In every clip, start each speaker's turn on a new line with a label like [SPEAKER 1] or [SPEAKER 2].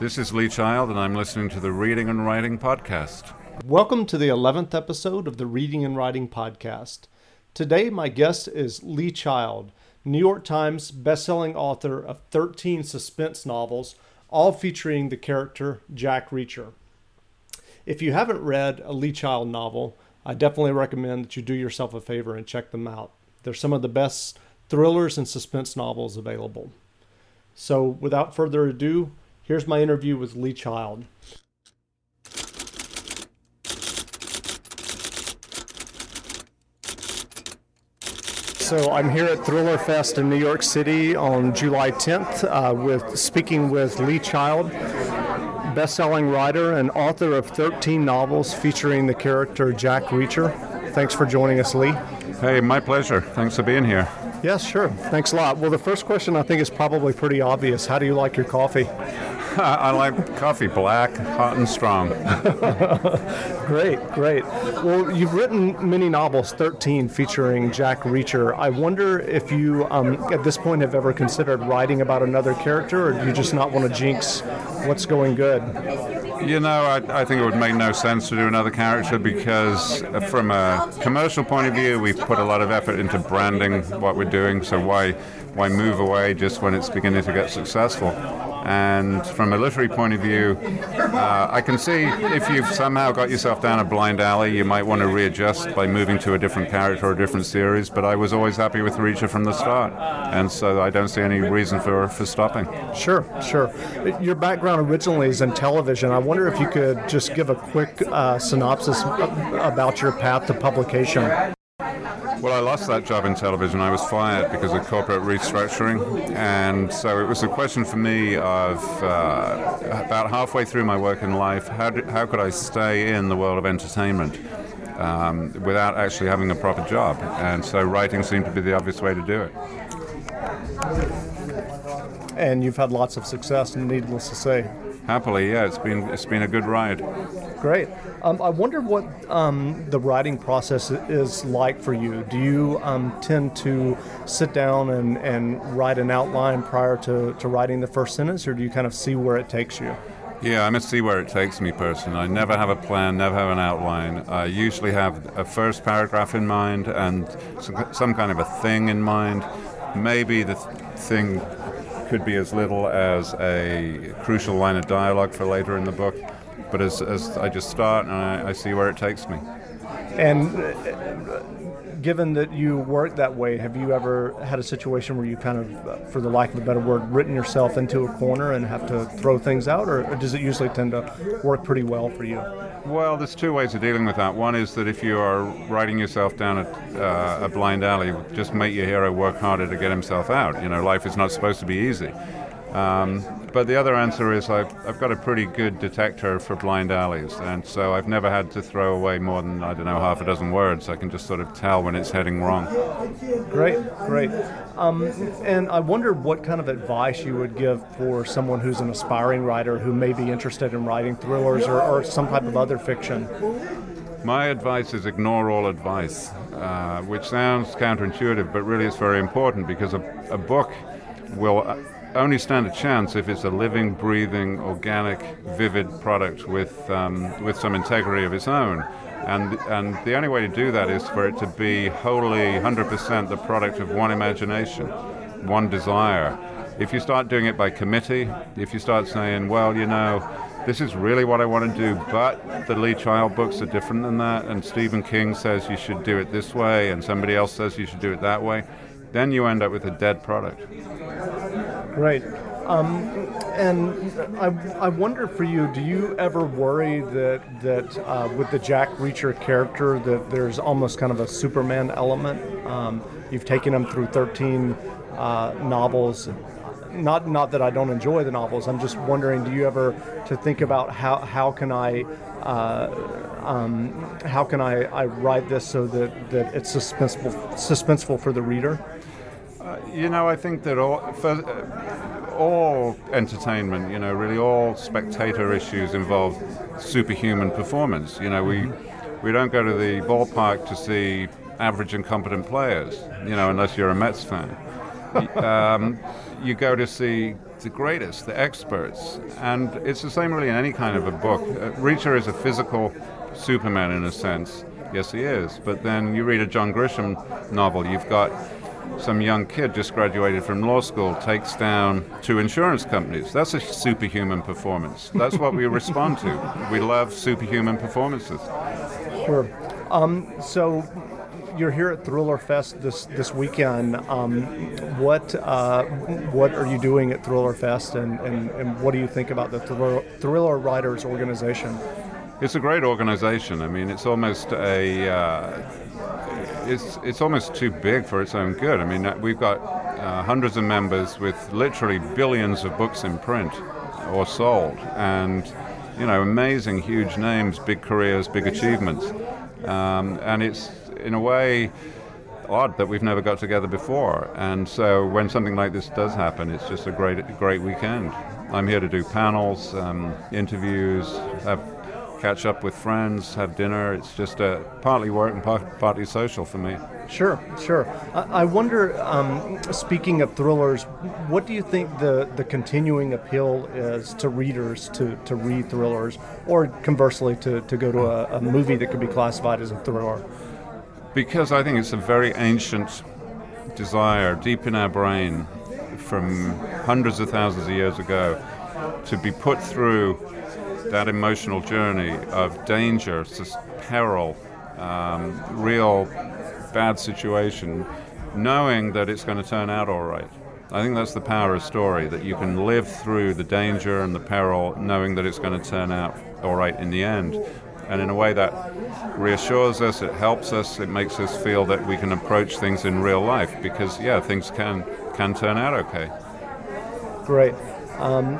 [SPEAKER 1] This is Lee Child, and I'm listening to the Reading and Writing Podcast.
[SPEAKER 2] Welcome to the 11th episode of the Reading and Writing Podcast. Today, my guest is Lee Child, New York Times bestselling author of 13 suspense novels, all featuring the character Jack Reacher. If you haven't read a Lee Child novel, I definitely recommend that you do yourself a favor and check them out. They're some of the best thrillers and suspense novels available. So, without further ado, here's my interview with Lee Child. So I'm here at Thriller Fest in New York City on July 10th uh, with speaking with Lee Child, best-selling writer and author of 13 novels featuring the character Jack Reacher. Thanks for joining us, Lee.
[SPEAKER 1] Hey, my pleasure. Thanks for being here.
[SPEAKER 2] Yes, sure. Thanks a lot. Well, the first question I think is probably pretty obvious. How do you like your coffee?
[SPEAKER 1] I like coffee black, hot and strong.
[SPEAKER 2] great, great. Well, you've written many novels, 13 featuring Jack Reacher. I wonder if you, um, at this point, have ever considered writing about another character, or do you just not want to jinx what's going good?
[SPEAKER 1] You know, I, I, think it would make no sense to do another character because, from a commercial point of view, we've put a lot of effort into branding what we're doing. So why, why move away just when it's beginning to get successful? And from a literary point of view, uh, I can see if you've somehow got yourself down a blind alley, you might want to readjust by moving to a different character or a different series. But I was always happy with Reacher from the start, and so I don't see any reason for, for stopping.
[SPEAKER 2] Sure, sure. Your background originally is in television. I wonder if you could just give a quick uh, synopsis about your path to publication.
[SPEAKER 1] Well, I lost that job in television. I was fired because of corporate restructuring. And so it was a question for me of uh, about halfway through my work in life, how, did, how could I stay in the world of entertainment um, without actually having a proper job? And so writing seemed to be the obvious way to do it.
[SPEAKER 2] And you've had lots of success, needless to say.
[SPEAKER 1] Happily, yeah, it's been it's been a good ride.
[SPEAKER 2] Great. Um, I wonder what um, the writing process is like for you. Do you um, tend to sit down and, and write an outline prior to, to writing the first sentence, or do you kind of see where it takes you?
[SPEAKER 1] Yeah, I must see where it takes me personally. I never have a plan, never have an outline. I usually have a first paragraph in mind and some kind of a thing in mind. Maybe the thing could be as little as a crucial line of dialogue for later in the book. But as, as I just start and I, I see where it takes me.
[SPEAKER 2] And uh, given that you work that way, have you ever had a situation where you kind of, uh, for the lack of a better word, written yourself into a corner and have to throw things out, or, or does it usually tend to work pretty well for you?
[SPEAKER 1] Well, there's two ways of dealing with that. One is that if you are writing yourself down a, uh, a blind alley, just make your hero work harder to get himself out. You know, life is not supposed to be easy. Um, but the other answer is I've, I've got a pretty good detector for blind alleys, and so I've never had to throw away more than, I don't know, half a dozen words. I can just sort of tell when it's heading wrong.
[SPEAKER 2] Great, great. Um, and I wonder what kind of advice you would give for someone who's an aspiring writer who may be interested in writing thrillers or, or some type of other fiction.
[SPEAKER 1] My advice is ignore all advice, uh, which sounds counterintuitive, but really it's very important because a, a book will only stand a chance if it's a living, breathing, organic, vivid product with, um, with some integrity of its own. And, and the only way to do that is for it to be wholly, 100% the product of one imagination, one desire. If you start doing it by committee, if you start saying, well, you know, this is really what I want to do, but the Lee Child books are different than that, and Stephen King says you should do it this way, and somebody else says you should do it that way, then you end up with a dead product.
[SPEAKER 2] Right. Um, and I, I wonder for you, do you ever worry that that uh, with the Jack Reacher character that there's almost kind of a Superman element? Um, you've taken him through 13 uh, novels. Not not that I don't enjoy the novels. I'm just wondering, do you ever to think about how how can I uh, um, how can I, I write this so that, that it's suspenseful suspenseful for the reader?
[SPEAKER 1] You know, I think that all, for, uh, all entertainment, you know, really all spectator issues involve superhuman performance. You know, we we don't go to the ballpark to see average and competent players, you know, unless you're a Mets fan. um, you go to see the greatest, the experts, and it's the same really in any kind of a book. Uh, Reacher is a physical Superman in a sense. Yes, he is. But then you read a John Grisham novel, you've got some young kid just graduated from law school takes down two insurance companies. That's a superhuman performance. That's what we respond to. We love superhuman performances.
[SPEAKER 2] Sure. Um, so you're here at Thriller Fest this this weekend. Um, what uh, what are you doing at Thriller Fest, and, and, and what do you think about the Thriller, Thriller Writers Organization?
[SPEAKER 1] It's a great organization. I mean, it's almost a uh, it's it's almost too big for its own good. I mean, uh, we've got uh, hundreds of members with literally billions of books in print or sold, and you know, amazing, huge names, big careers, big achievements, um, and it's in a way odd that we've never got together before. And so when something like this does happen, it's just a great great weekend. I'm here to do panels, um, interviews, have catch up with friends, have dinner. It's just a partly work and partly social for me.
[SPEAKER 2] Sure, sure. I, wonder, um, speaking of thrillers, what do you think the, the continuing appeal is to readers to, to read thrillers, or conversely, to, to go to a, a movie that could be classified as a thriller?
[SPEAKER 1] Because I think it's a very ancient desire deep in our brain from hundreds of thousands of years ago to be put through that emotional journey of danger, peril, um, real bad situation, knowing that it's going to turn out all right. I think that's the power of story, that you can live through the danger and the peril knowing that it's going to turn out all right in the end. And in a way that reassures us, it helps us, it makes us feel that we can approach things in real life because, yeah, things can, can turn out okay.
[SPEAKER 2] Great. Um,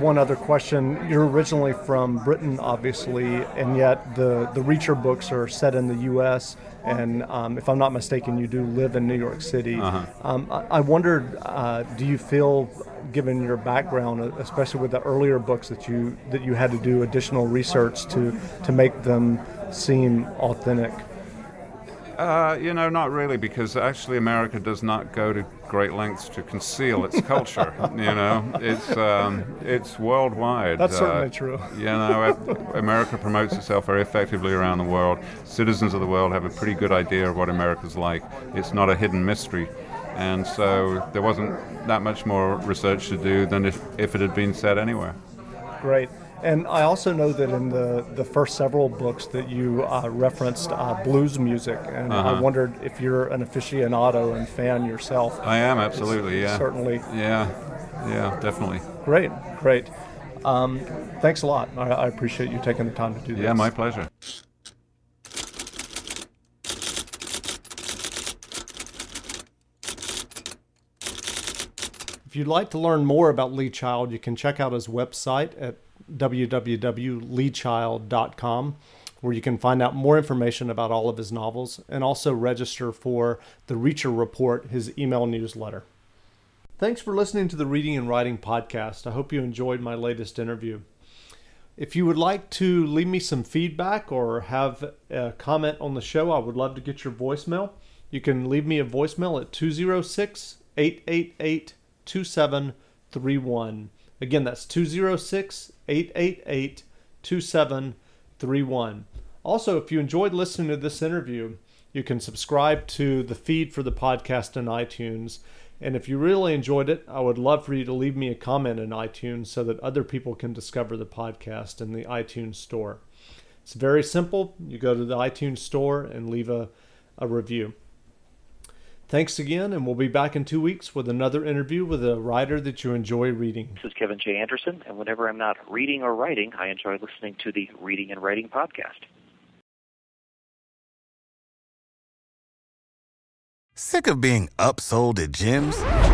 [SPEAKER 2] one other question. You're originally from Britain, obviously, and yet the, the Reacher books are set in the U.S., and um, if I'm not mistaken, you do live in New York City. Uh-huh. Um, I, I, wondered, uh, do you feel, given your background, especially with the earlier books, that you that you had to do additional research to to make them seem authentic?
[SPEAKER 1] Uh, you know, not really, because actually America does not go to great lengths to conceal its culture. you know, it's um, it's worldwide.
[SPEAKER 2] That's certainly uh, true.
[SPEAKER 1] You know, America promotes itself very effectively around the world. Citizens of the world have a pretty good idea of what America's like. It's not a hidden mystery. And so there wasn't that much more research to do than if, if it had been said anywhere.
[SPEAKER 2] Great. And I also know that in the, the first several books that you uh, referenced uh, blues music, and uh-huh. I wondered if you're an aficionado and fan yourself.
[SPEAKER 1] I am absolutely,
[SPEAKER 2] it's
[SPEAKER 1] yeah.
[SPEAKER 2] Certainly.
[SPEAKER 1] Yeah, yeah, definitely.
[SPEAKER 2] Great, great. Um, thanks a lot. I, I, appreciate you taking the time to do this.
[SPEAKER 1] Yeah, my pleasure.
[SPEAKER 2] If you'd like to learn more about Lee Child, you can check out his website at www.leechild.com, where you can find out more information about all of his novels and also register for the Reacher Report, his email newsletter. Thanks for listening to the Reading and Writing Podcast. I hope you enjoyed my latest interview. If you would like to leave me some feedback or have a comment on the show, I would love to get your voicemail. You can leave me a voicemail at 206 888 2731. Again, that's 206 888 2731. Also, if you enjoyed listening to this interview, you can subscribe to the feed for the podcast in iTunes. And if you really enjoyed it, I would love for you to leave me a comment in iTunes so that other people can discover the podcast in the iTunes store. It's very simple. You go to the iTunes store and leave a, a review. Thanks again, and we'll be back in two weeks with another interview with a writer that you enjoy reading.
[SPEAKER 3] This is Kevin J. Anderson, and whenever I'm not reading or writing, I enjoy listening to the Reading and Writing podcast.
[SPEAKER 4] Sick of being upsold at gyms?